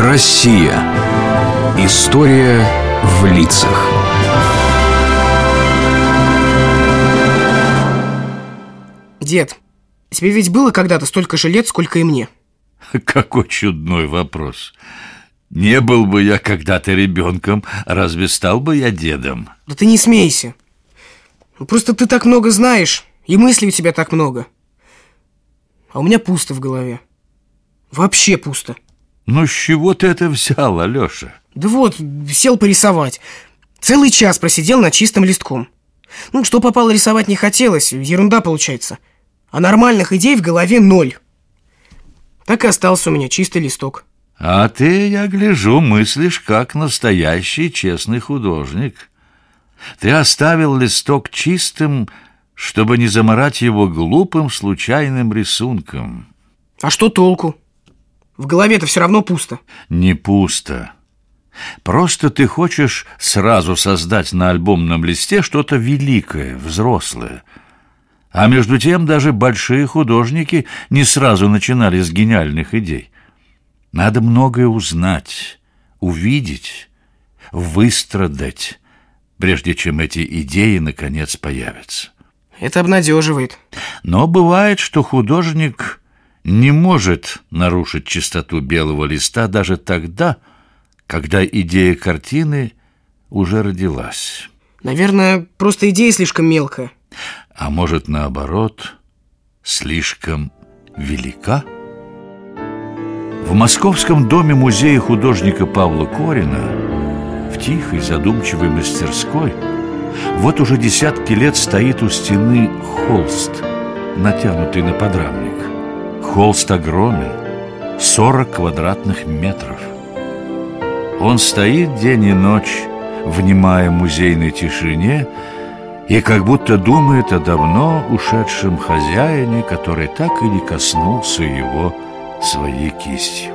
Россия. История в лицах. Дед, тебе ведь было когда-то столько же лет, сколько и мне. Какой чудной вопрос. Не был бы я когда-то ребенком, разве стал бы я дедом? Да ты не смейся. Ну, просто ты так много знаешь, и мыслей у тебя так много. А у меня пусто в голове. Вообще пусто. Ну, с чего ты это взял, Алеша? Да вот, сел порисовать. Целый час просидел над чистым листком. Ну, что попало рисовать не хотелось, ерунда получается. А нормальных идей в голове ноль. Так и остался у меня чистый листок. А ты, я гляжу, мыслишь как настоящий честный художник. Ты оставил листок чистым, чтобы не заморать его глупым случайным рисунком. А что толку? В голове-то все равно пусто. Не пусто. Просто ты хочешь сразу создать на альбомном листе что-то великое, взрослое. А между тем даже большие художники не сразу начинали с гениальных идей. Надо многое узнать, увидеть, выстрадать, прежде чем эти идеи наконец появятся. Это обнадеживает. Но бывает, что художник не может нарушить чистоту белого листа даже тогда, когда идея картины уже родилась. Наверное, просто идея слишком мелкая. А может, наоборот, слишком велика? В Московском доме музея художника Павла Корина в тихой задумчивой мастерской вот уже десятки лет стоит у стены холст, натянутый на подрамник. Холст огромен, 40 квадратных метров. Он стоит день и ночь, внимая музейной тишине, и как будто думает о давно ушедшем хозяине, который так и не коснулся его своей кистью.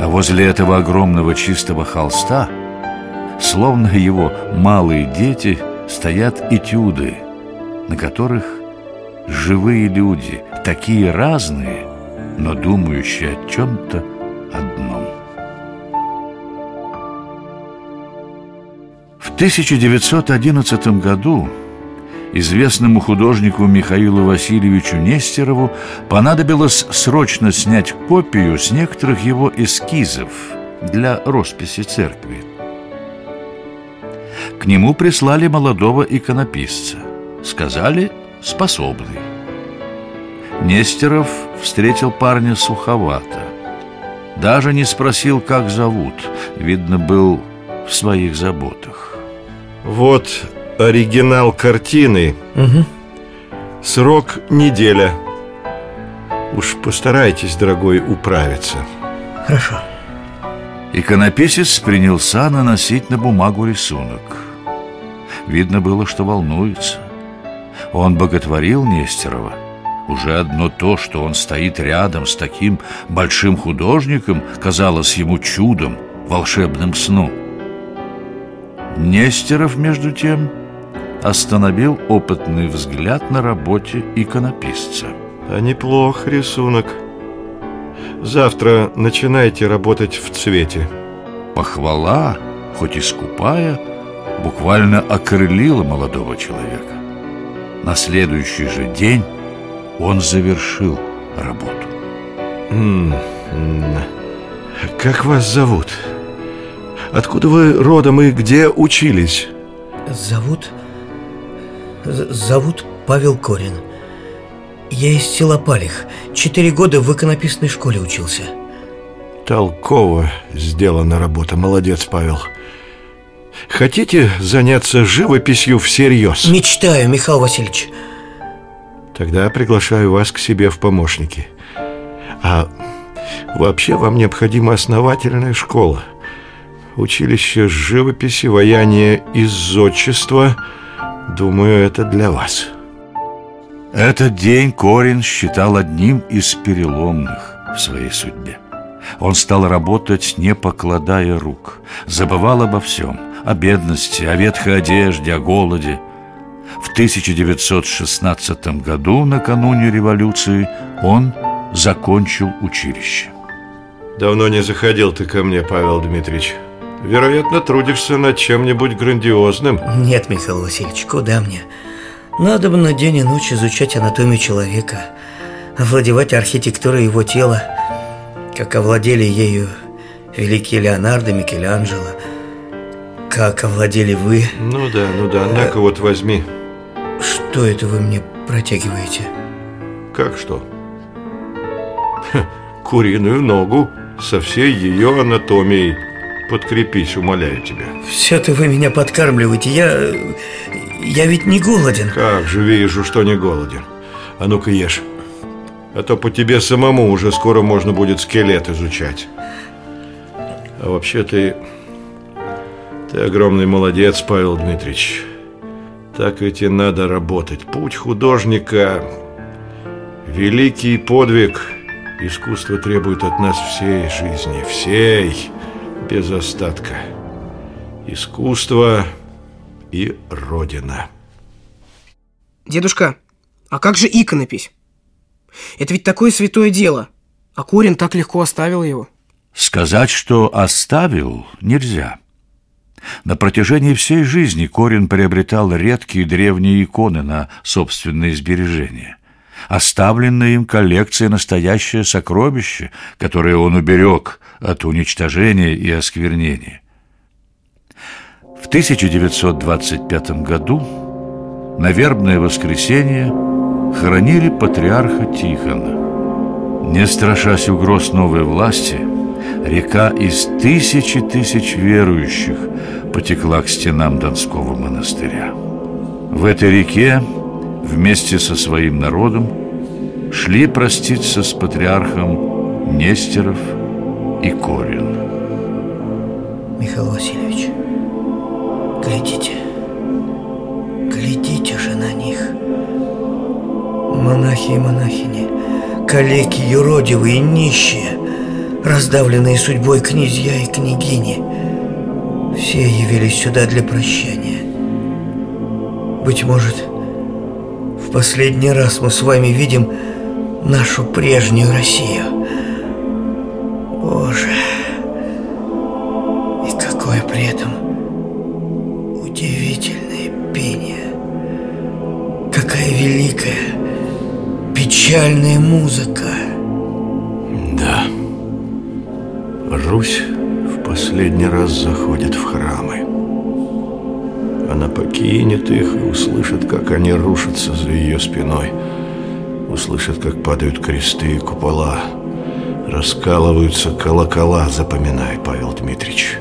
А возле этого огромного чистого холста, словно его малые дети, стоят этюды, на которых живые люди, такие разные, но думающие о чем-то одном. В 1911 году известному художнику Михаилу Васильевичу Нестерову понадобилось срочно снять копию с некоторых его эскизов для росписи церкви. К нему прислали молодого иконописца. Сказали – способный. Нестеров встретил парня суховато. Даже не спросил, как зовут. Видно, был в своих заботах. Вот оригинал картины. Угу. Срок неделя. Уж постарайтесь, дорогой, управиться. Хорошо. Иконописец принялся наносить на бумагу рисунок. Видно было, что волнуется. Он боготворил Нестерова. Уже одно то, что он стоит рядом с таким большим художником, казалось ему чудом, волшебным сном. Нестеров, между тем, остановил опытный взгляд на работе иконописца. А неплох рисунок. Завтра начинайте работать в цвете. Похвала, хоть и скупая, буквально окрылила молодого человека. На следующий же день он завершил работу. Как вас зовут? Откуда вы родом и где учились? Зовут... Зовут Павел Корин. Я из села Палих. Четыре года в иконописной школе учился. Толково сделана работа. Молодец, Павел. Хотите заняться живописью всерьез? Мечтаю, Михаил Васильевич Тогда приглашаю вас к себе в помощники. А вообще вам необходима основательная школа. Училище живописи, ваяния и зодчества. Думаю, это для вас. Этот день Корин считал одним из переломных в своей судьбе. Он стал работать, не покладая рук. Забывал обо всем. О бедности, о ветхой одежде, о голоде В 1916 году, накануне революции Он закончил училище Давно не заходил ты ко мне, Павел Дмитриевич. Вероятно, трудишься над чем-нибудь грандиозным. Нет, Михаил Васильевич, куда мне? Надо бы на день и ночь изучать анатомию человека, овладевать архитектурой его тела, как овладели ею великий Леонардо, Микеланджело, как овладели вы. Ну да, ну да, на-ка вот возьми. Что это вы мне протягиваете? Как что? Ха, куриную ногу со всей ее анатомией. Подкрепись, умоляю тебя. Все-то вы меня подкармливаете. Я... я ведь не голоден. Как же вижу, что не голоден. А ну-ка ешь. А то по тебе самому уже скоро можно будет скелет изучать. А вообще ты... Ты огромный молодец, Павел Дмитриевич. Так ведь и надо работать. Путь художника – великий подвиг. Искусство требует от нас всей жизни, всей без остатка. Искусство и Родина. Дедушка, а как же иконопись? Это ведь такое святое дело, а Корин так легко оставил его. Сказать, что оставил, нельзя. На протяжении всей жизни Корин приобретал редкие древние иконы на собственные сбережения. Оставленная им коллекция – настоящее сокровище, которое он уберег от уничтожения и осквернения. В 1925 году на вербное воскресенье хоронили патриарха Тихона. Не страшась угроз новой власти, река из тысячи тысяч верующих потекла к стенам Донского монастыря. В этой реке вместе со своим народом шли проститься с патриархом Нестеров и Корин. Михаил Васильевич, глядите, глядите же на них. Монахи и монахини, калеки юродивые, нищие, раздавленные судьбой князья и княгини, все явились сюда для прощания. Быть может, в последний раз мы с вами видим нашу прежнюю Россию. Боже, и какое при этом удивительное пение. Какая великая, печальная музыка. Русь в последний раз заходит в храмы. Она покинет их и услышит, как они рушатся за ее спиной. Услышит, как падают кресты и купола. Раскалываются колокола. Запоминай, Павел Дмитриевич.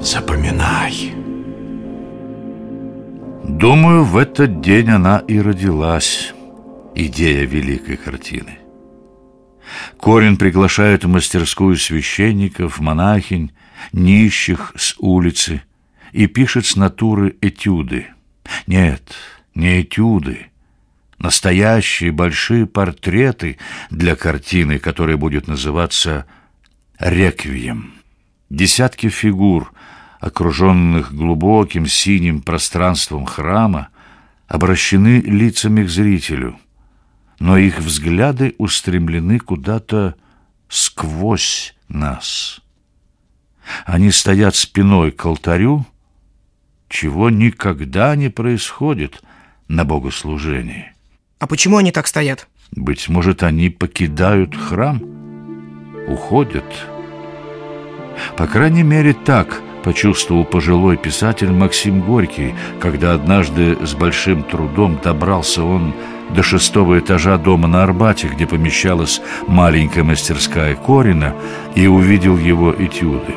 Запоминай. Думаю, в этот день она и родилась, идея великой картины. Корин приглашает в мастерскую священников, монахинь, нищих с улицы и пишет с натуры этюды. Нет, не этюды, настоящие большие портреты для картины, которая будет называться «Реквием». Десятки фигур, окруженных глубоким синим пространством храма, обращены лицами к зрителю, но их взгляды устремлены куда-то сквозь нас. Они стоят спиной к алтарю, чего никогда не происходит на богослужении. А почему они так стоят? Быть может, они покидают храм, уходят. По крайней мере, так почувствовал пожилой писатель Максим Горький, когда однажды с большим трудом добрался он до шестого этажа дома на Арбате, где помещалась маленькая мастерская Корина, и увидел его этюды.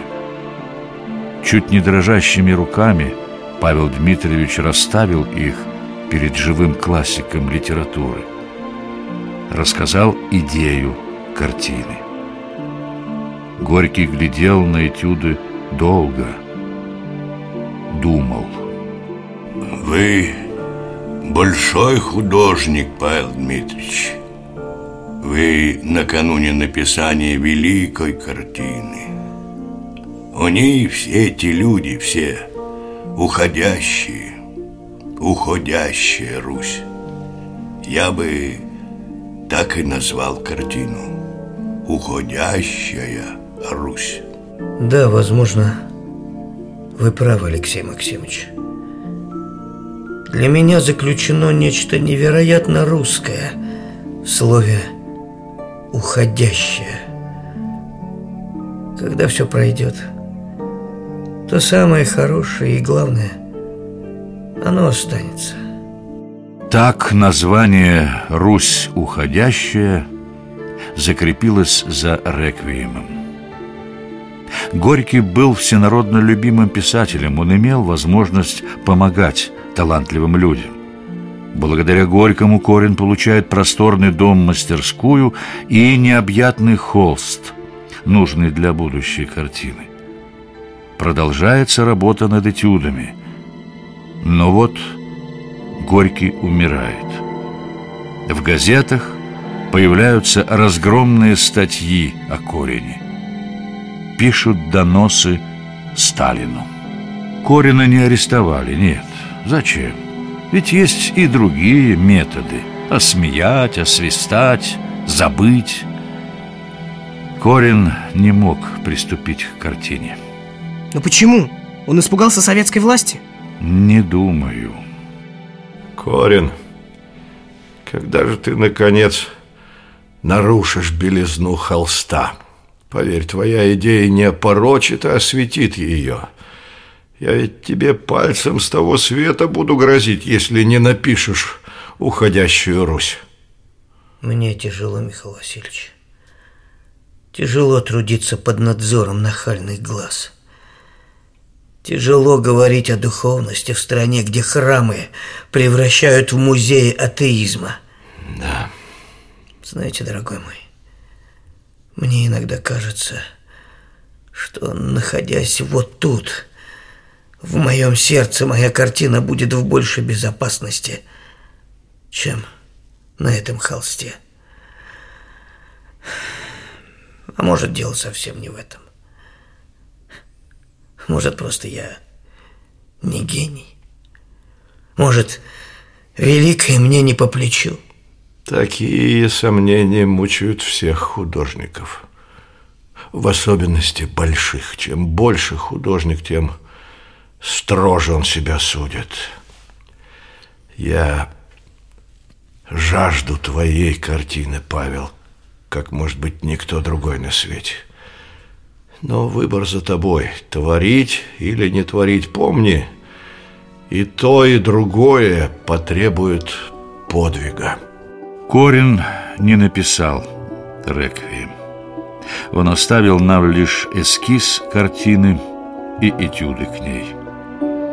Чуть не дрожащими руками Павел Дмитриевич расставил их – перед живым классиком литературы. Рассказал идею картины. Горький глядел на этюды долго, думал. Вы большой художник, Павел Дмитриевич. Вы накануне написания великой картины. У ней все эти люди, все уходящие, «Уходящая Русь». Я бы так и назвал картину. «Уходящая Русь. Да, возможно, вы правы, Алексей Максимович. Для меня заключено нечто невероятно русское в слове «уходящее». Когда все пройдет, то самое хорошее и главное, оно останется. Так название «Русь уходящая» закрепилось за реквиемом. Горький был всенародно любимым писателем, он имел возможность помогать талантливым людям. Благодаря Горькому Корин получает просторный дом-мастерскую и необъятный холст, нужный для будущей картины. Продолжается работа над этюдами. Но вот Горький умирает. В газетах появляются разгромные статьи о Корине пишут доносы Сталину. Корина не арестовали, нет. Зачем? Ведь есть и другие методы. Осмеять, освистать, забыть. Корин не мог приступить к картине. Но почему? Он испугался советской власти? Не думаю. Корин, когда же ты, наконец, нарушишь белизну холста? Поверь, твоя идея не опорочит, а осветит ее. Я ведь тебе пальцем с того света буду грозить, если не напишешь уходящую Русь. Мне тяжело, Михаил Васильевич. Тяжело трудиться под надзором нахальных глаз. Тяжело говорить о духовности в стране, где храмы превращают в музеи атеизма. Да. Знаете, дорогой мой, мне иногда кажется, что, находясь вот тут, в моем сердце моя картина будет в большей безопасности, чем на этом холсте. А может, дело совсем не в этом. Может, просто я не гений. Может, великое мне не по плечу. Такие сомнения мучают всех художников. В особенности больших. Чем больше художник, тем строже он себя судит. Я жажду твоей картины, Павел, как, может быть, никто другой на свете. Но выбор за тобой. Творить или не творить, помни, и то, и другое потребует подвига. Корин не написал «Реквием». Он оставил нам лишь эскиз картины и этюды к ней.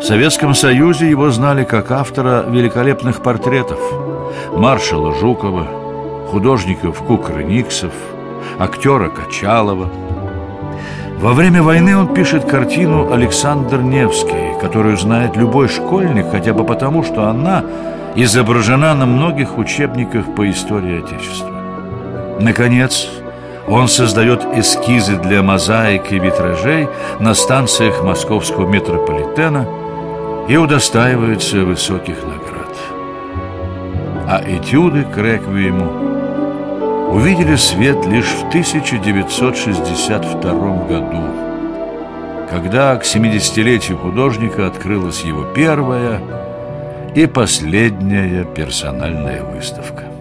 В Советском Союзе его знали как автора великолепных портретов маршала Жукова, художников Кукрыниксов, актера Качалова. Во время войны он пишет картину «Александр Невский», которую знает любой школьник, хотя бы потому, что она – изображена на многих учебниках по истории Отечества. Наконец, он создает эскизы для мозаик и витражей на станциях московского метрополитена и удостаивается высоких наград. А этюды к реквиему увидели свет лишь в 1962 году, когда к 70-летию художника открылась его первая – и последняя персональная выставка.